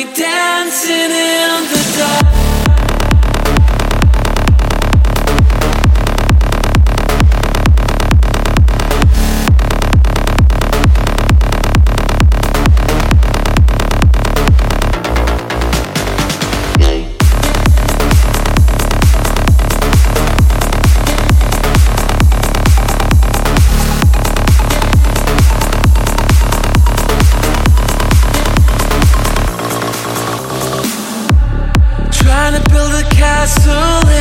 dancing in castle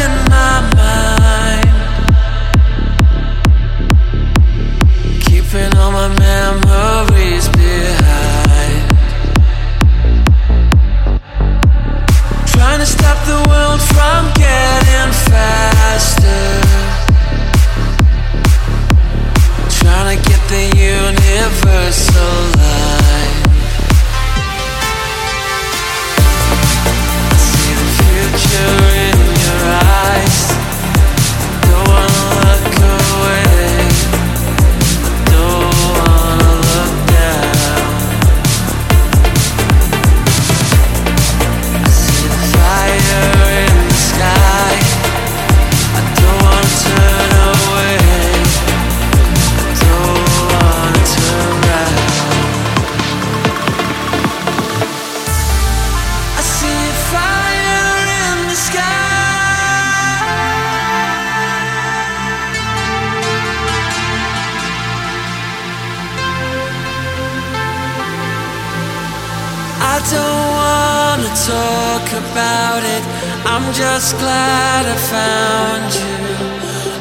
don't wanna talk about it. I'm just glad I found you.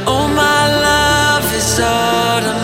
Oh, my love is autumn.